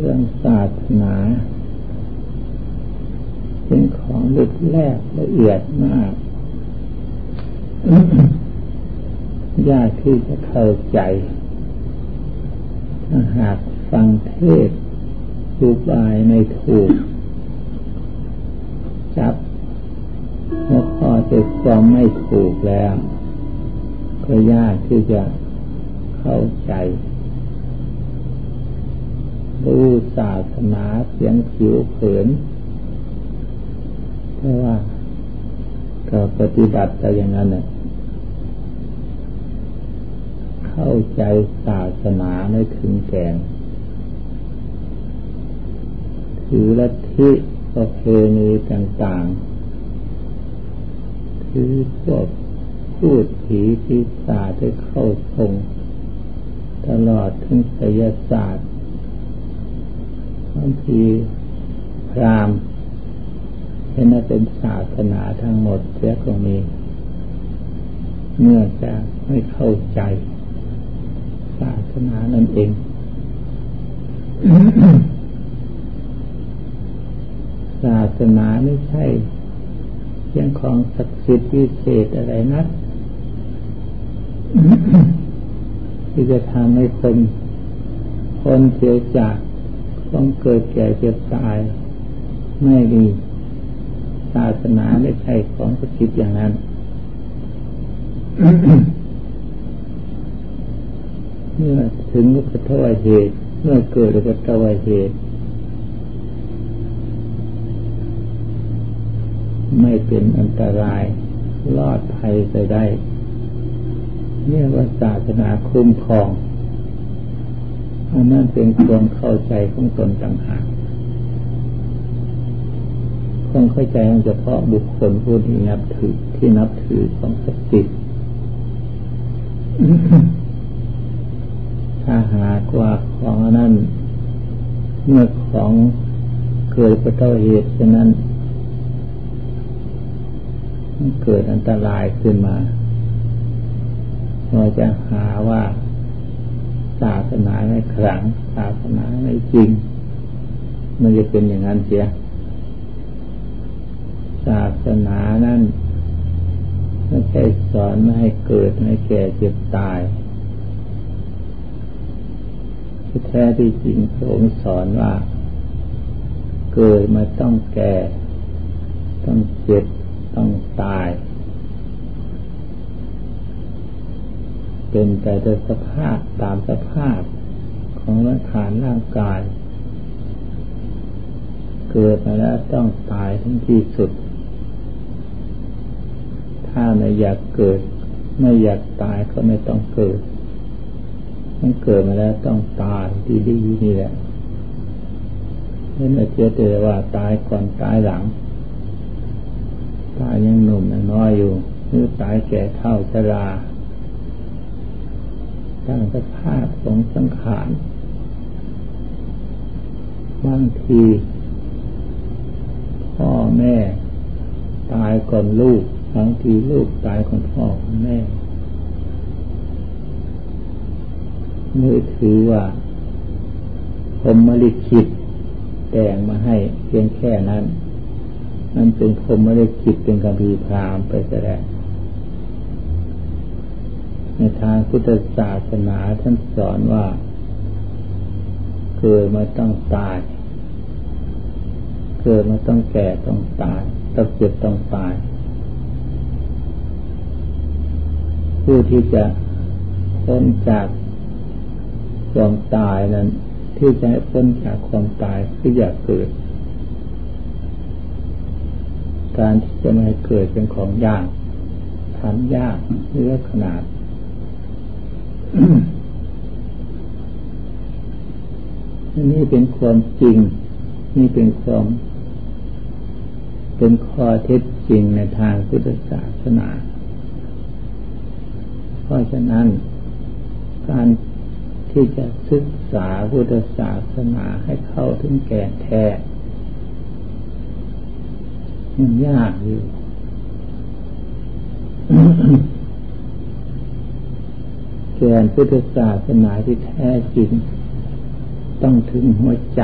เรื่องศาสนา เป็นของลึกแรกละเอียดมาก ยากที่จะเข้าใจ ถ้าหากฟังเทศดูบายไม่ถูก จับหัวข้อจะความไม่ถูกแล้ว ก็ยากที่จะเข้าใจ รู้ศาสนาเพียงผิวเผินแต่ว่าก็ปฏิบัติแต่อย่างนั้นน่ะเข้าใจศาสนาไม่ถึงแก่นถือลัทธิประเพณีต่างๆ ถือพวกพูดผีปีศาจได้เข้าทรงตลอดถึงศิยศาสตร์ บางทีพรามเห็นว่าเป็นศาสนาทั้งหมดเสียก็มีเมื่อจะไม่เข้าใจ ศาสนานั่นเอง ศาสนาไม่ใช่เพียงของศักดิ์สิทธิ์พิเศษอะไรนักที่จะทำให้คนคนเสียจาก ต้องเกิดแก่เจ็บตาย ไม่ดีศาสนาไม่ใช่ของสกิดอย่างนั้นเมื่อถึงก็ทวายเหตุ เมื่อเกิดก็ทวายเหตุ ไม่เป็นอันตราย รอดภัยไปได้เรียกว่าศาสนาคุ้มครอง อันนั้นเป็นความเข้าใจของตนต่างหากความเข้าใจเฉพาะบุคคลผู้ที่นับถือที่นับถือของสิทธิ์ถ้าหากว่าของนั้นเมื่อของเกิดประต้เหตุฉะนั้นเกิดอันตรายขึ้นมาเราจะหาว่า ศาสนาไม่ขลังศาสนาไม่จริง มันจะเป็นอย่างนั้นเสีย ศาสนานั้นไม่ใช่สอนไม่ให้เกิดไม่แก่เจ็บตายแท้ที่จริงพระองค์สอนว่า เกิดมาต้องแก่ ต้องเจ็บต้องตาย เป็นแต่โดยสภาพตามสภาพของร่างกายร่างกาย เกิดมาแล้วต้องตายทั้งที่สุด ถ้าไม่อยากเกิด ไม่อยากตายก็ไม่ต้องเกิด มันเกิดมาแล้วต้องตายดีๆนี่แหละไม่มาเจอเจอว่าตายก่อนตายหลัง ตายยังหนุ่มยังน้อยอยู่หรือตายแก่เท่าชรา ตั้งสภาพของสังขารบางที พ่อแม่ตายก่อนลูกบางทีลูกตายก่อนพ่อแม่มือถือว่าผมมลิขิตแต่งมาให้เพียงแค่นั้นนั่นเป็นคมมลิขิตเป็นกัมพีพรามไปแสดง ในทางพุทธศาสนาท่านสอนว่า เกิดมาต้องตาย เกิดมาต้องแก่ต้องตายต้องเจ็บต้องตาย ผู้ที่จะพ้นจากความตายนั้น ที่จะให้พ้นจากความตายคืออยากเกิด การที่จะไม่ให้เกิดเป็นของยากทำยากเลือขนาด นี่เป็นความจริง นี่เป็นความเป็นข้อเท็จจริงในทางพุทธศาสนา เพราะฉะนั้น การที่จะศึกษาพุทธศาสนาให้เข้าถึงแก่แท้มันยากอยู่ แกนพุทธศาสนาที่แท้จริง ต้องถึงหัวใจ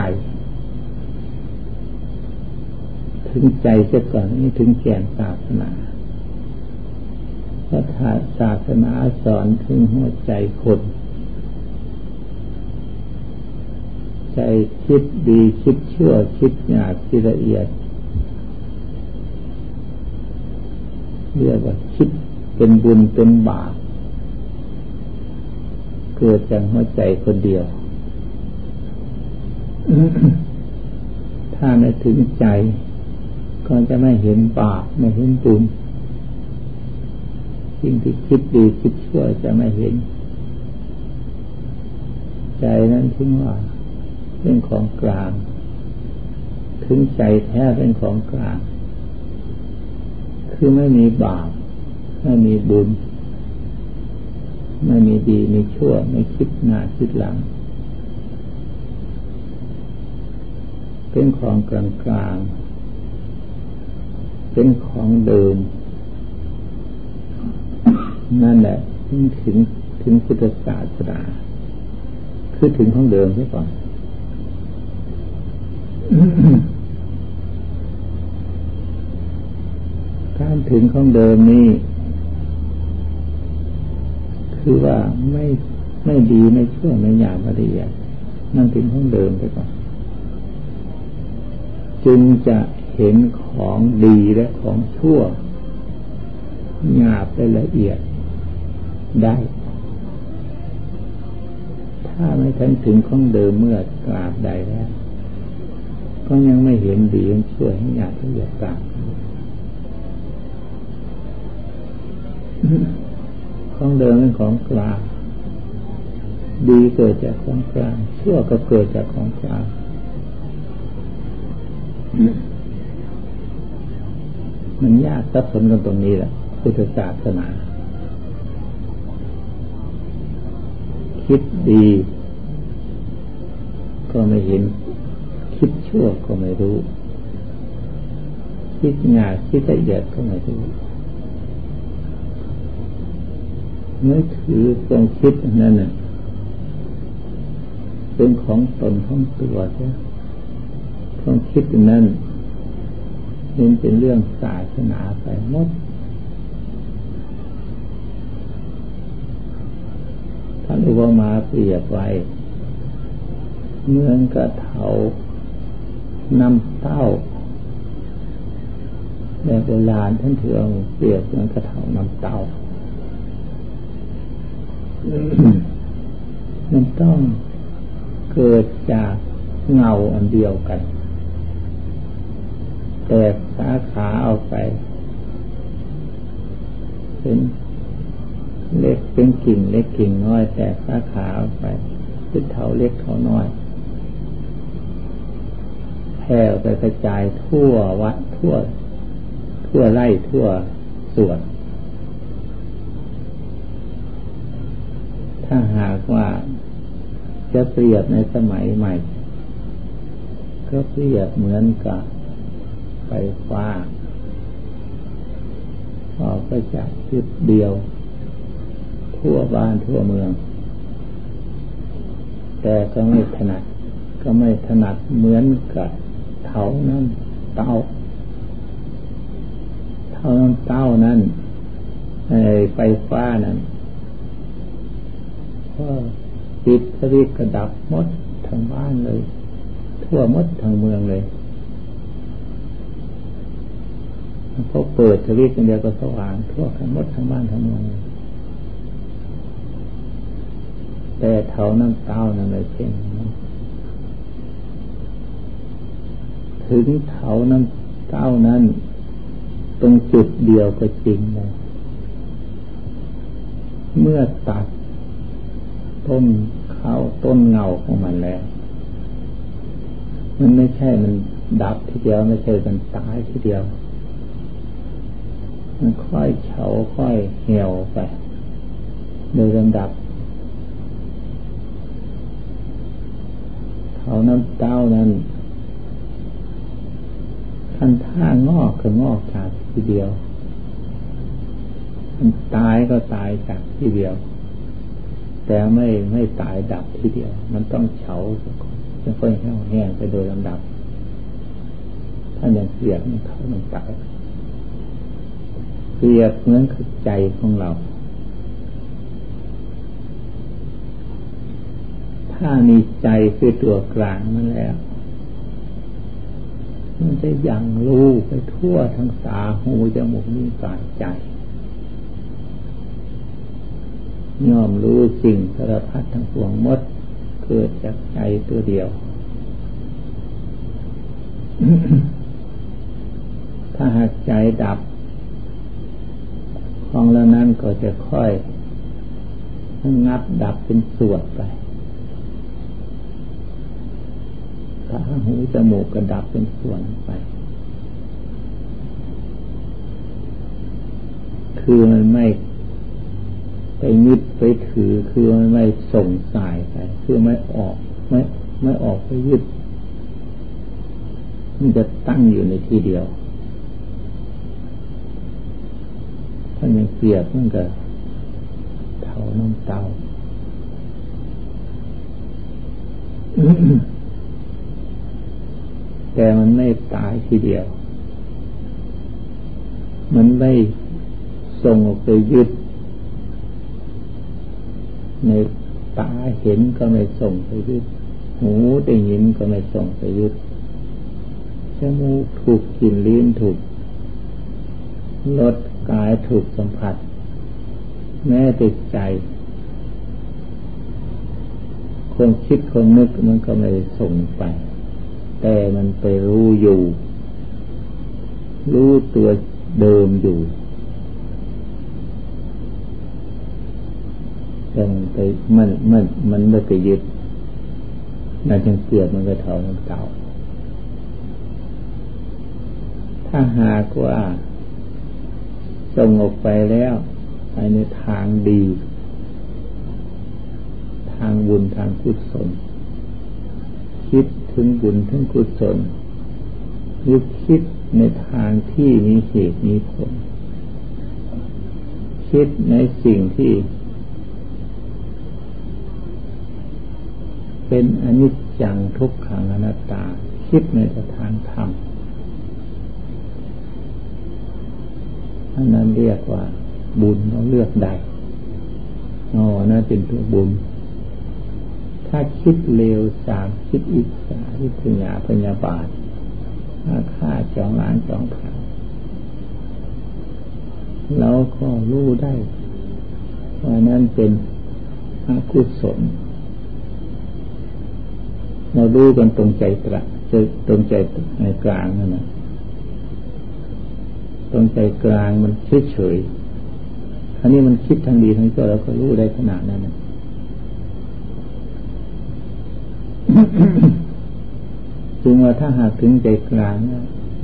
ถึงใจเสียก่อนนี่ถึงแก่นศาสนาพระศาสนาสอนถึงหัวใจคน ใจคิดดีคิดเชื่อคิดหยาบคิดละเอียด เรียกว่าคิดเป็นบุญเป็นบาป เกิดจากหัวใจคนเดียว ถ้าไม่ถึงใจ ก็จะไม่เห็นบาปไม่เห็นบุญสิ่งที่คิดดีคิดชั่วจะไม่เห็น ใจนั้นถึงว่าเป็นของกลาง ถึงใจแท้เป็นของกลาง คือไม่มีบาปไม่มีบุญ ไม่มีดีมีชั่ว ไม่คิดหน้าคิดหลัง เป็นของกลางกลาง เป็นของเดิม นั่นแหละถึงถึงถึงพุทธศาสนาคือถึงของเดิมใช่ป่ะการถึงของเดิมนี้ คือว่าไม่ไม่ดีไม่ชั่วไม่หยาบไม่ละเอียดนั่นถึงของเดิมไปก่อน จึงจะเห็นของดีและของชั่วหยาบและละเอียดได้ ถ้าไม่ทันถึงของเดิมเมื่อกราบใดแล้ว ก็ยังไม่เห็นดียังช่วให้หยาบละเอียดกราบ ของเดิมเป็นของกลาง ดีเกิดจากของกลางชั่วก็เกิดจากของกลางมันยากซับซ้อนกันตรงนี้แหละพุทธศาสนา คิดดี ก็ไม่เห็น คิดชั่วก็ไม่รู้ คิดงาคิดละเอียดก็ไม่รู้ เมื่ถือตรงคิดนั่นน่ะเป็นของตนของตัวใช่ความคิดนั้นนี่เป็นเรื่องศาสนาไปหมดท่านอุปมาเปรียบไว้เหมือนกับเถานำเต้าแบบโบราณท่านเถืองเปรียบเหมือนกระเถานำเต้า มันต้องเกิดจากเงาอันเดียวกัน แต่สาขาเอาไป เป็นเล็กเป็นกิ่งเล็กกิ่งน้อย แต่สาขาเอาไปเป็นเท่าเล็กเท่าน้อยแผ่ไปกระจายทั่ววัดทั่ว ทั่วไร่ทั่วส่วน ถ้าหากว่าจะเปรียบในสมัยใหม่ ก็เปรียบเหมือนกับไฟฟ้าออกไปจากจุดเดียว ทั่วบ้านทั่วเมือง แต่ก็ไม่ถนัด ก็ไม่ถนัดเหมือนกับเท่านั้นเต้าเท่านั้นเต้านั้นไฟฟ้านั้น ก็ปิดสวิตกระดับมดทางบ้านเลย ทั่วมดทางเมืองเลยพอเปิดสวิตเดียวก็สว่างทั่วทั้งมดทั้งบ้านทั้งเมืองแต่เท่านั้นเต้านั่นเลยเช่นถึงเท่านั้นเต้านั้นตรงจุดเดียวก็จริงเลยเมื่อตัด ต้นข้าวต้นเงาของมันแล้ว มันไม่ใช่มันดับทีเดียวไม่ใช่มันตายทีเดียว มันค่อยเฉาค่อยเหี่ยวไปโดยลำดับเขาน้ำเต้านั้นท่านท่างอกก็งอกจากทีเดียว มันตายก็ตายจากทีเดียว แต่ไม่ไม่ตายดับทีเดียว มันต้องเฉาสักคนจะค่อยแห้งไปโดยลำดับ ถ้ายังเสียบเขาลงไปเสียบเหมือนคือใจของเรา ถ้ามีใจคือตัวกลางนั่นแล้วมันจะยังรู้ไปทั่วทั้งสาหูจมูกนิ้วกายใจ ย่อมรู้สิ่งสารพัดทั้งปวงมด เกิดจากใจตัวเดียว ถ้าหากใจดับ ของแล้วนั้นก็จะค่อยงับดับเป็นส่วนไปตาหูจมูกก็ดับเป็นส่วนไป คือมันไม่ ไปยึดไปถือคือมันไม่ส่งสายไปคือไม่ออกไม่ไม่ออกไปยึดมันจะตั้งอยู่ในที่เดียวถ้ายังเปียกมันก็เท่าน้ำเตาแต่มันไม่ตายทีเดียว มันไม่ส่งออกไปยึด ในตาเห็นก็ไม่ส่งไปยึดหูได้ยินก็ไม่ส่งไปยึดจมูกถูกกลิ่นลิ้นถูกรสกายถูกสัมผัส แม้ติดใจคนคิดคนนึกมันก็ไม่ส่งไป แต่มันไปรู้อยู่ รู้ตัวเดิมอยู่ แต่มันไปมันมันมันไม่ไปยึดนั่นจึงเกลียดมันก็เท่านั้นเก่า ถ้าหากว่าสงออกไปแล้วไปในทางดี ทางบุญทางกุศลคิดถึงบุญถึงกุศลหรือคิดในทางที่มีเหตุมีผล คิดในสิ่งที่ เป็นอนิจจังทุกขังอนัตตา คิดในทางธรรมอันนั้นเรียกว่า บุญเราเลือกได้อ๋อนั่นเป็นตัวบุญ ถ้าคิดเลวสามคิดอิจฉาทิพยาพยาบาทอาฆาจองล้านจองขาเราก็รู้ได้ว่านั่นเป็นอกุศล เรารู้กันตรงใจตระตรงใจในกลางนั่นนะตรงใจกลางมันเฉยเฉยอันนี้มันคิดทางดีทางชั่วเราก็รู้ได้ขนาดนั้นนะจึงว่าถ้าหากถึงใจกลาง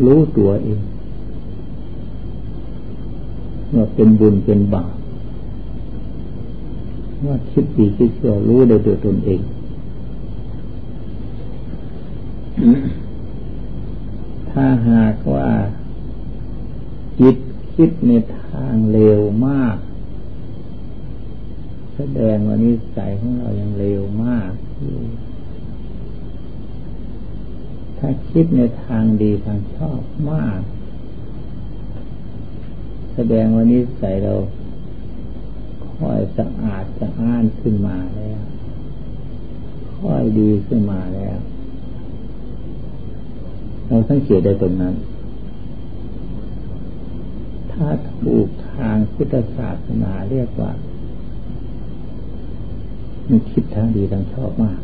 รู้ตัวเองว่าเป็นบุญเป็นบาปว่าคิดดีคิดชั่วรู้ได้โดยตนเอง ถ้าหากว่าจิตคิดในทางเร็วมาก แสดงว่านิสัยของเรายังเร็วมากถ้าคิดในทางดีทางชอบมาก แสดงว่านิสัยเราค่อยสะอาดสะอ้านขึ้นมาแล้ว ค่อยดีขึ้นมาแล้ว เราสังเกตได้ตรงนั้น ถ้าถูกทางพุทธศาสนาเรียกว่ามันคิดทางดีทางชอบมาก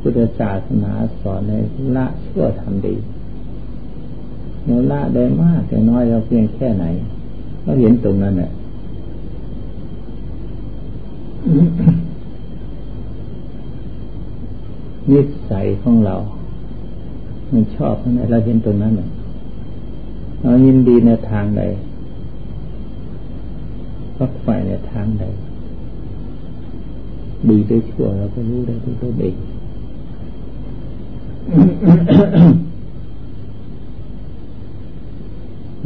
พุทธศาสนาสอนในละชั่วทำดีเราละได้มากแต่น้อยเราเพียงแค่ไหนเราเห็นตรงนั้นแหละนิสัยของเรา มันชอบนะเราเห็นตรงนั้นเรายินดีในทางใดพักฝ่ายในทางใดดีได้ชั่วเราก็รู้ได้ด้วยตัวเอง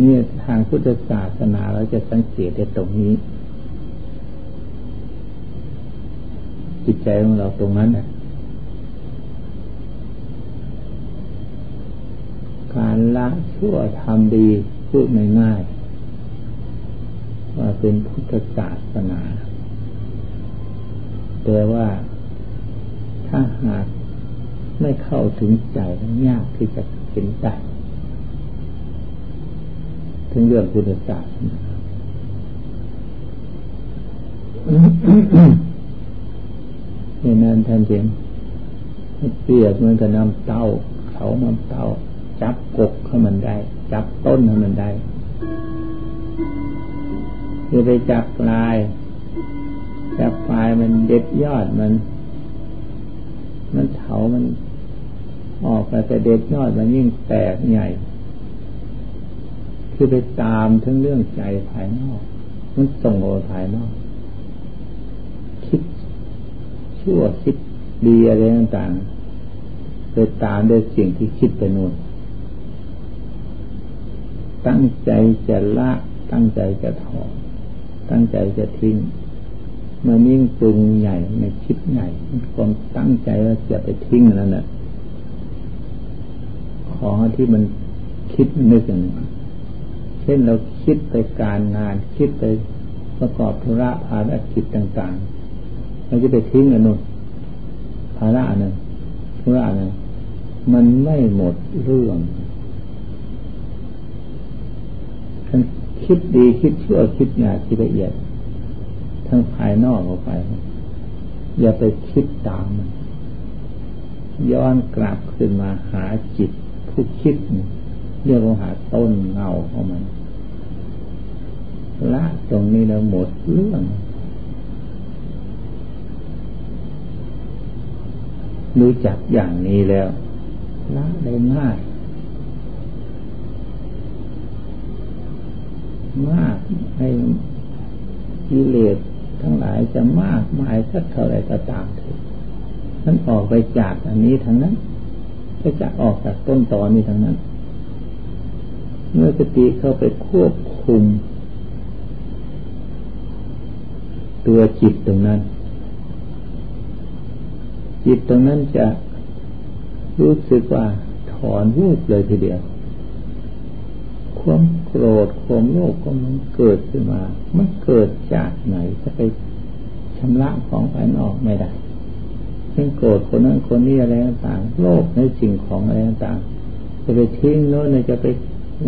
นี่ทางพุทธศาสนาเราจะสังเกตในตรงนี้ จิตใจของเราตรงนั้น ละชั่วทำดีพูดง่ายๆว่าเป็นพุทธศาสนา แต่ว่าถ้าหากไม่เข้าถึงใจยากที่จะเห็นใจถึงเรื่องพุทธศาสนาในนั้นท่านเจงเปรียบเหมือนกับน้ำเต้าเขาน้ำเต้า จับกกให้มันได้ จับต้นให้มันได้ คือไปจับปลาย จับปลายมันเด็ดยอดมัน มันเถามันออกไปแต่เด็ดยอดมันยิ่งแตกใหญ่ คือไปตามทั้งเรื่องใจภายนอก มันส่งโอภายนอก คิดชั่วคิดดีอะไรต่างๆไปตามด้วยสิ่งที่คิดไปนู่น ตั้งใจจะละตั้งใจจะถอนตั้งใจจะทิ้งเมื่อนิ่งปรุงใหญ่ไม่คิดใหญ่ความตั้งใจว่าจะไปทิ้งนั่นแหละของที่มันคิดนึกอย่างเช่นเราคิดไปการงาน คิดไปประกอบธุระภารกิจต่างๆเราจะไปทิ้งอันนู้นภาระหนึ่งธุระหนึ่งมันไม่หมดเรื่องทั้ง คิดดีคิดชั่วคิดหยาคิดละเอียด ทั้งภายนอกออกไป อย่าไปคิดตามมันย้อนกลับขึ้นมาหาจิตผู้คิดเรียกว่าหาต้นเงาของมัน ละตรงนี้แล้วหมดเรื่องรู้จักอย่างนี้แล้วละได้ง่าย มากให้กิเลสทั้งหลายจะมากมายสักเท่าไรก็ตามเถอะนั้นออกไปจากอันนี้ทั้งนั้นก็จะออกจากต้นตอนนี้ทั้งนั้น เมื่อสติเข้าไปควบคุม ตัวจิตตรงนั้น จิตตรงนั้นจะรู้สึกว่าถอนวูบเลยทีเดียว ความโกรธความโลภก็มันเกิดขึ้นมา มันเกิดจากไหนจะไปชำระของภายนอกไม่ได้เช่นโกรธคนนั้นคนนี้อะไรต่างโลภในสิ่งของอะไรต่างจะไปทิ้งโน้นจะไป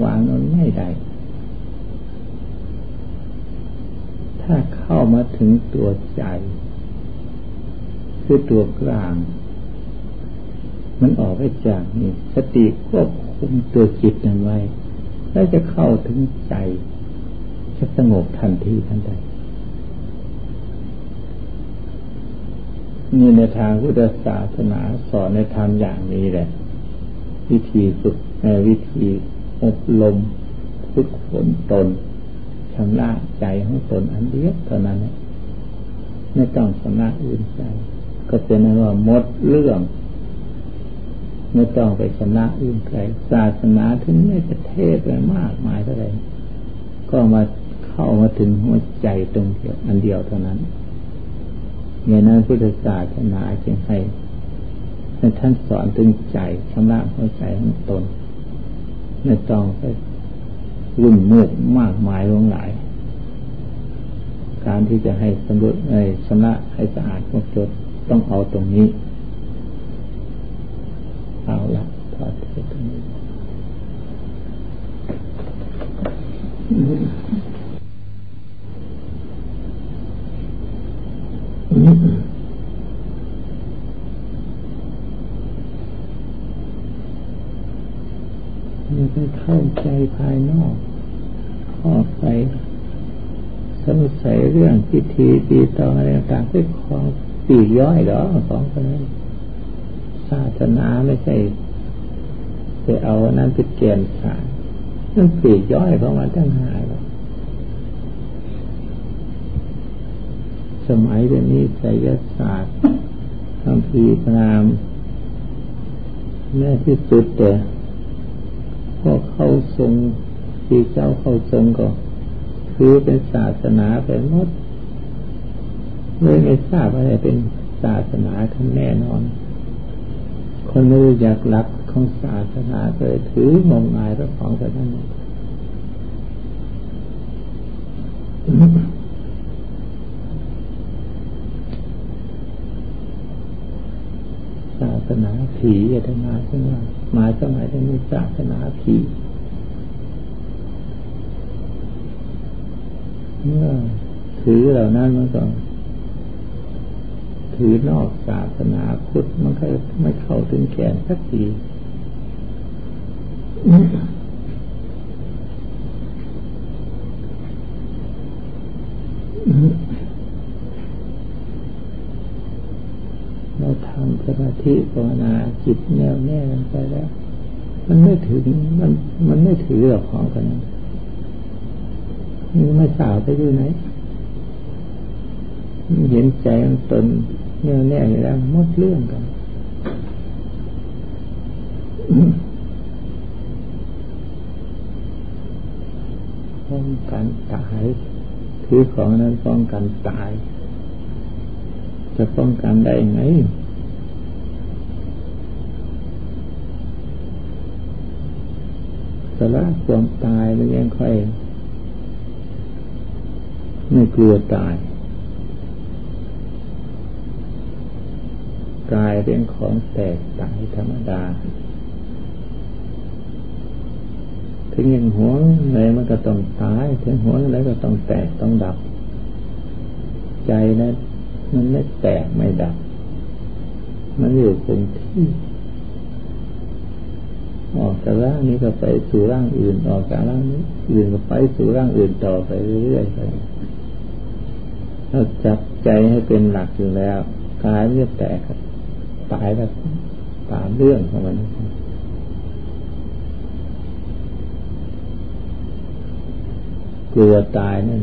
วางโน้นไม่ได้ ถ้าเข้ามาถึงตัวใจ คือตัวกลาง มันออกไปจากนี่สติควบคุมตัวจิตนั้นไว้ แล้วจะเข้าถึงใจจะสงบทันทีทันใดนี่ในทางพุทธศาสนาสอนในทางอย่างนี้แหละ วิธีฝึกวิธีอบรมฝึกฝนตนชำระใจของตนอันเดียวเท่านั้นไม่ต้องชำระอื่นใจ ก็เป็นนั้นว่าหมดเรื่อง ไม่ต้องไปชำระอื่นใครศาสนาถึงไม่จะเทศไปมากมายเท่าไรก็มาเข้ามาถึงหัวใจตรงเดียวอันเดียวเท่านั้นอย่างนั้นพุทธศาสนาจึงให้ท่านสอนถึงใจชำระหัวใจของตนไม่ต้องไปรุ่นมุกมากมายลงหลาย การที่จะให้สำรวจในชำระให้สะอาดหมดจดต้องเอาตรงนี้ เอาละพอเทตรงนี้อย่าไปเข้าใจภายนอกออกไปสงสัยเรื่อง พิธีปีตองอะไรต่างๆเป็นของปีย่อยหรอของคนนั้นศาสนาไม่ใช่ไปเอานั้นเป็นเกณฑ์สารนั่นปีย่อยของมันตั้งหายหรอสมัยเดี๋ยวนี้ไสยศาสตร์คำพีพรามแม่ที่สุดแต่พอเข้าทรงที่เจ้าเข้าทรงก็ คือเป็นศาสนาไปหมด เลยไม่ทราบอะไรเป็นศาสนาทั้งแน่นอน คนไม่รู้จักหลักของศาสนาเคยถืองมงายพระของแต่นั้นศาสนาผีอะไรมาขึ้นมาหมายสมัยนี้ศาสนาผีเมื่อถือเหล่านั้นมันก็ ถือนอกศาสนาพุทธมันก็ไม่เข้าถึงแกนสักทีเราทำสมาธิภาวนาจิตแน่วแน่ไปแล้ว มันไม่ถึงมันมันไม่ถือหรอกของกันนี่ไม่สาวไปอยู่ไหน เห็นใจมันตนแน่วแน่แล้วหมดเรื่องกันป้องกันตายถือของนั้นป้องกันตาย จะป้องกันได้ไงสละความตายมันยังค่อย ไม่กลัวตาย กายเป็นของแตกตายธรรมดา ถึงยังหัวอะไรมันก็ต้องตาย ถึงหัวอะไรก็ต้องแตกต้องดับ ใจนะมันไม่แตกไม่ดับ มันอยู่คงที่ออกจากร่างนี้ก็ไปสู่ร่างอื่น ออกจากร่างนี้อื่นก็ไปสู่ร่างอื่นต่อไปเรื่อยๆไปถ้าจับใจให้เป็นหลักอยู่แล้วกายไม่แตก ตายแล้วตามเรื่องของมันกลัวตายนั่น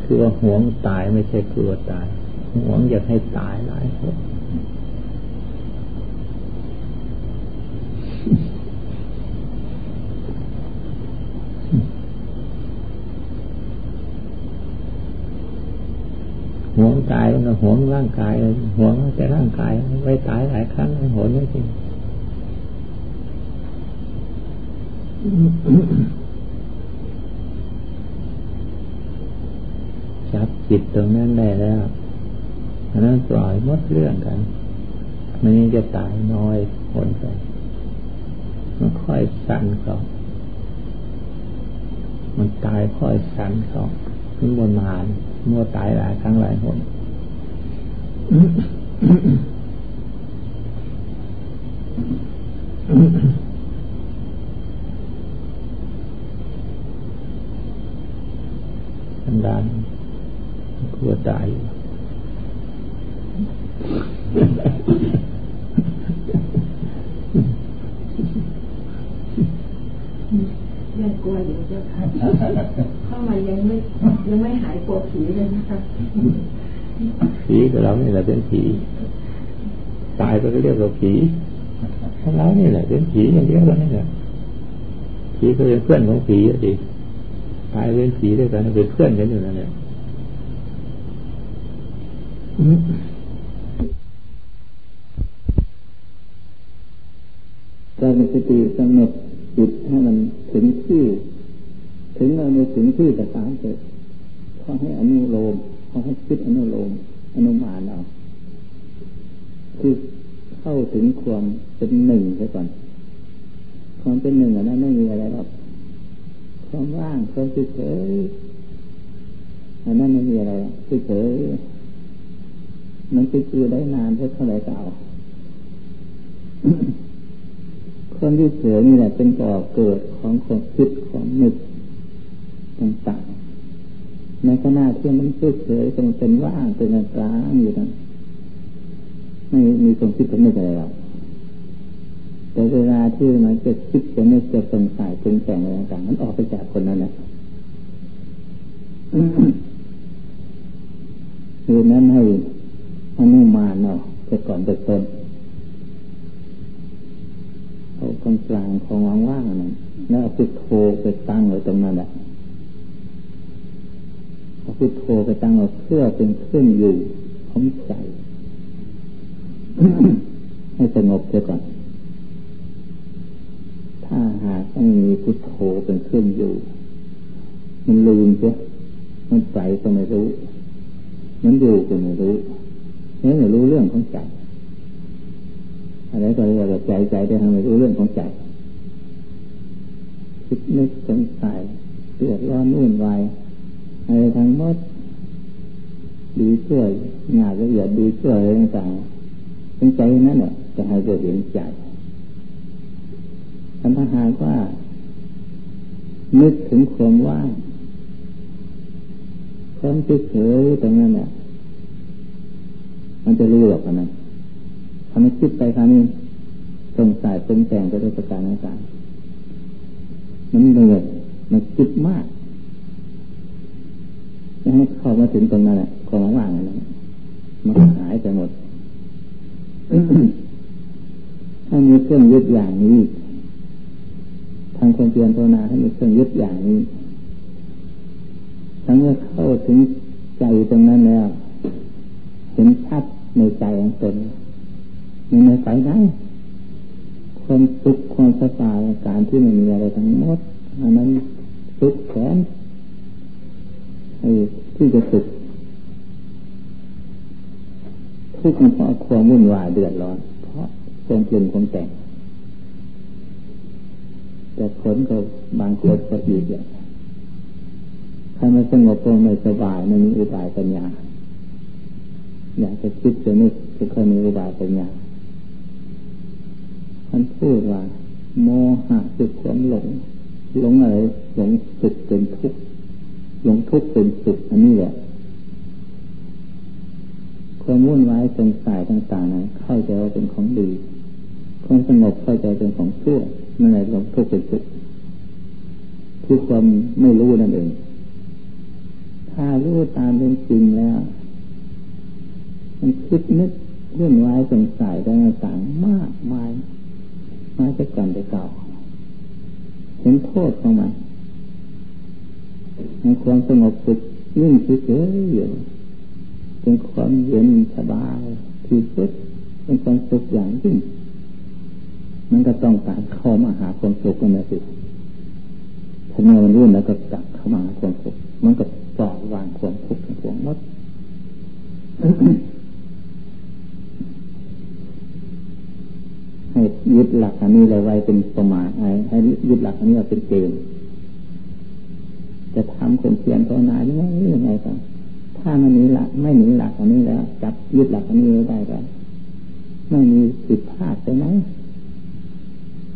คือว่าห่วงตายไม่ใช่กลัวตายห่วงอยากให้ตายหลายคน ห่วงตายก็ห่วงร่างกายห่วงแต่ร่างกายไว้ตายหลายครั้งห่วงไม่จริงจับจิตตรงนั้นได้แล้วอันนั้นปล่อยมดเรื่องกันมันยังจะตายน้อยคนไปมันค่อยสั่นเขามันตายค่อยสั่นเขา ขึ้นบนมานมัวตายหลายครั้งหลายคนสันดานกลัวตายยังกลัวอยู่เจ้าค่ะเข้ามายังไม่ยังไม่หายกลัวผีเลยนะคะผีก็ เรานี่แหละเป็นผี ตายก็เรียกว่าผีเรานี่แหละเป็นผีอย่างเดียวแล้วนี่แหละผีก็เป็นเพื่อนของผีอะดิตายเป็นผีด้วยกันเป็นเพื่อนกันอยู่นั่นแหละการมีสติกำหนดจิตให้มันถึงที่ถึงเราไม่ถึงที่แต่ตามเกิดเขาให้อนุโลมเขาให้คิดอนุโลม อนุมานเอาคือเข้าถึงความเป็นหนึ่งไปก่อน ความเป็นหนึ่งอันนั้นไม่มีอะไรหรอกความว่างความเฉยอันนั้นไม่มีอะไรเฉยมันจะคือได้นานเท่าไหร่เก่าคนที่เสือนี่แหละเป็นก่อเกิดของความคิดของนึกต่าง ในขณะที่มันเฉยๆมันเป็นว่างเป็นกลางอยู่นั้นไม่มีความคิดกับนึกอะไรหรอกแต่เวลาที่มันจะคิดจะนึกจะสงสัยเป็นแต่งอะไรต่างๆมันออกไปจากคนนั้นแหละคือนั้นให้อนุมานเนาะแต่ก่อนแต่ต้นเอาตรงกลางของว่างๆนั้นแล้วเอาพุทโธไปตั้งไว้ตรงนั้นแหละ พุทโธไปตั้งไว้เพื่อเป็นเครื่องอยู่ของใจ ให้สงบเสียก่อน ถ้าหากไม่มีพุทโธเป็นเครื่องอยู่ มันลืมเสียมันใจก็ไม่รู้ มันอยู่ก็ไม่รู้นี่ไม่รู้เรื่องของใจอะไรก็เรียกว่าใจใจได้ทำไมรู้เรื่องของใจคิดนึกสงสัยเดือดร้อนนุ่นวาย อะไรทั้งหมดดีเชื่องานละเอียดดีเชื่ออะไรต่างๆเป็นใจนั่นแหละจะให้เกิดเห็นใจถ้าหากว่านึกถึงความว่างความเฉยๆตรงนั้นเนี่ยมันจะรู้หรอกนะทำให้คิดไปคราวนี้สงสัยเป็นแต่งไปด้วยประการต่างๆมันเหนื่อยมันคิดมาก จะให้เข้ามาถึงตรงนั้นแหละความว่างนั้นมันหายไปหมด ถ้ามีเครื่องยึดอย่างนี้ทางความเพียรภาวนาให้มีเครื่องยึดอย่างนี้ทั้งเมื่อเข้าถึงใจตรงนั้นแล้ว เห็นชัดในใจของตนมีในใจได้ความสุขความสบายการที่ไม่มีอะไรทั้งหมดอันนั้นสุขแสน ที่จะสุขทุกข์เพราะความวุ่นวายเดือดร้อน เพราะความเปลี่ยนความแต่ง แต่ผลก็บางคนก็อีกอย่างใครไม่สงบก็ไม่สบายไม่มีอุบายปัญญา อยากจะคิดจะนึกจะเคยมีอุบายปัญญาท่านพูดว่า โมหะคือความหลงหลงอะไรหลงสุขเป็นทุกข์ หลงทุกข์เป็นสุขอันนี้แหละความวุ่นวายสงสัยต่างๆนั้นเข้าใจว่าเป็นของดีความสงบเข้าใจเป็นของชั่วนั่นแหละหลงทุกข์เป็นสุขคือความไม่รู้นั่นเอง ถ้ารู้ตามเป็นจริงแล้ว มันคิดนึกวุ่นวายสงสัยต่างๆมากมายมาจะก่อนจะเก่า เห็นโทษของมัน ในความสงบสุขนิ่งเฉยๆเป็นความเย็นสบายที่สุดเป็นความสุขอย่างยิ่งมันก็ต้องการเข้ามาหาความสุขกันนะสิถ้าเมื่อมันรุ่นแล้วก็กลับเข้ามาหาความสุขมันก็ปล่อยวางความทุกข์ทั้งปวงหมดให้ยึดหลักอันนี้เลยไว้เป็นประมาณให้ยึดหลักอันนี้เป็นเกณฑ์ จะทำคนเพียรภาวนายังไงยังไงกันถ้ามันหนีหลักไม่หนีหลักอันนี้แล้ว จับยึดหลักอันนี้ไว้ได้ก็ไม่มีผิดพลาดไปไหม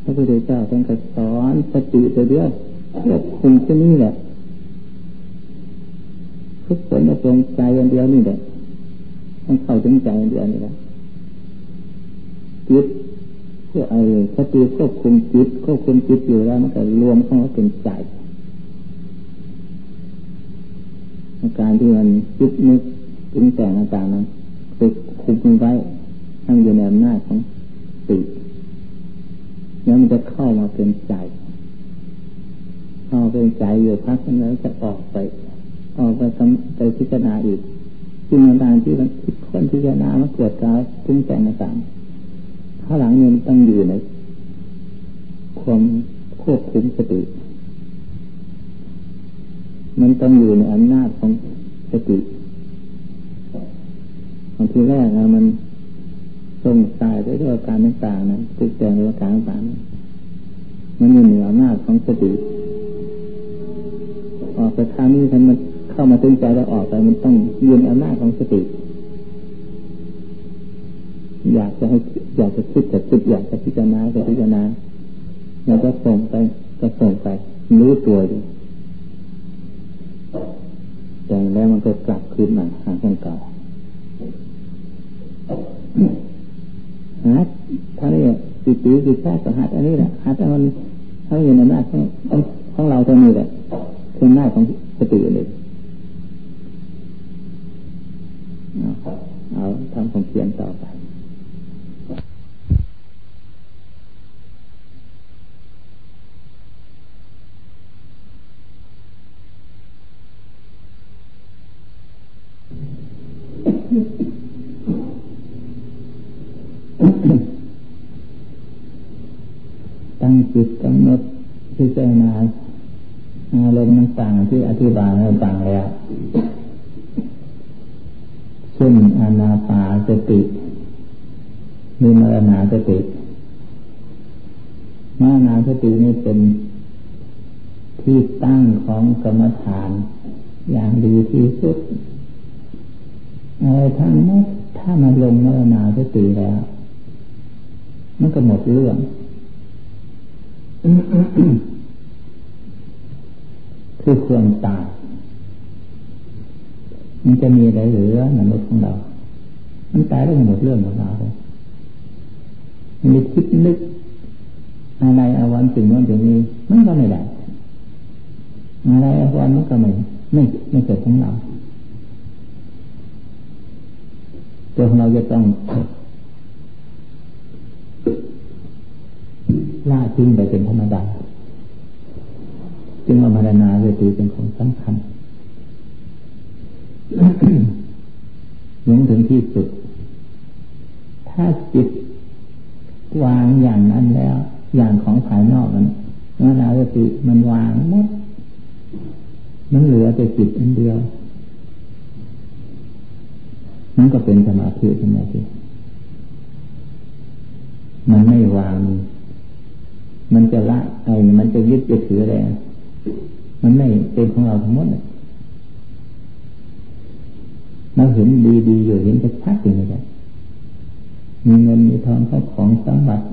พระพุทธเจ้าท่านก็สอนสติตัวเดียวควบคุมที่นี่แหละทุกคนจะตรงใจอันเดียวนี่แหละต้องเข้าถึงใจอันเดียวนี่แหละจิตเพื่อไอ้สติควบคุมจิตควบคุมจิตอยู่แล้วมันก็รวมเข้ามาเป็นใจ อาการที่มันคิดนึกถึงแต่งต่างๆนั้นไปคุมไว้ให้อยู่ในอำนาจของติแล้วมันจะเข้ามาเป็นใจ เข้าเป็นใจอยู่พักนั้นจะออกไป ออกไปทำไปพิจารณาอีกซึ่งต่างที่มันคิดค้นพิจารณามาเกิดการถึงแต่งต่างๆข้าหลังเนี่ยต้องอยู่ในความควบคุมสติ มันต้องอยู่ในอำนาจของสติบางทีแรกนะมันส่งสายไปด้วยการต่างๆนั้นติดแต่งด้วยการต่างๆมันอยู่เหนืออำนาจของสติออกไปทางนี้ทันมันเข้ามาตึงใจแล้วออกไปมันต้องยืนอำนาจของสติอยากจะให้อยากจะคิดจะคิดอยากจะพิจารณาจะพิจารณาแล้วก็ส่งไปก็ส่งไปรู้ตัวอยู่ แต่แล้วมันก็กลับคืนมาหาคนเก่าฮัดท่านี้สิตีสิแท้ก็หัดอันนี้แหละหัดอันมันเขาอยู่ในหน้าของของเราตรงนี้แหละคือหน้าของสติเลยเอาทำของเพียนต่อไปำจิตกำหนดพิจารณาอารมณ์ต่างที่อธิบายต่างแล้วเช่นอานาปาสติมีมรณาสติมรณาสตินี่เป็นที่ตั้งของกรรมฐานอย่างดีที่สุด อะไรทั้งหมดถ้ามันลงมรณาสติแล้ว มันก็หมดเรื่องคือความตายมันจะมีอะไรเหลือมนุษย์ของเรา มันตายแล้วหมดเรื่องของเราเลยมีคิดนึกอะไรอาวันสิ่งนั้นสิ่งนี้มันก็ไม่ได้อะไรอาวันมันก็ไม่ไม่ไม่เกิดของเรา ตัวของเราจะต้องล่าทิ้งไปเป็นธรรมดาจึงว่ามาดนาเวทีเป็นของสำคัญยังถึงที่สุด ถ้าจิตวางอย่างนั้นแล้ว อย่างของภายนอกมันมานาเวทีมันวางหมด มันเหลือแต่จิตอันเดียว นั่นก็เป็นสมาธิใช่ไหมที่มันไม่วาง มันจะละไอ้มันจะยึดจะถืออะไรมันไม่เป็นของเราทั้งหมดเราเห็นดีๆอยู่เห็นชัดๆอย่างนี้แหละมีเงินมีทองเข้าของสมบัติ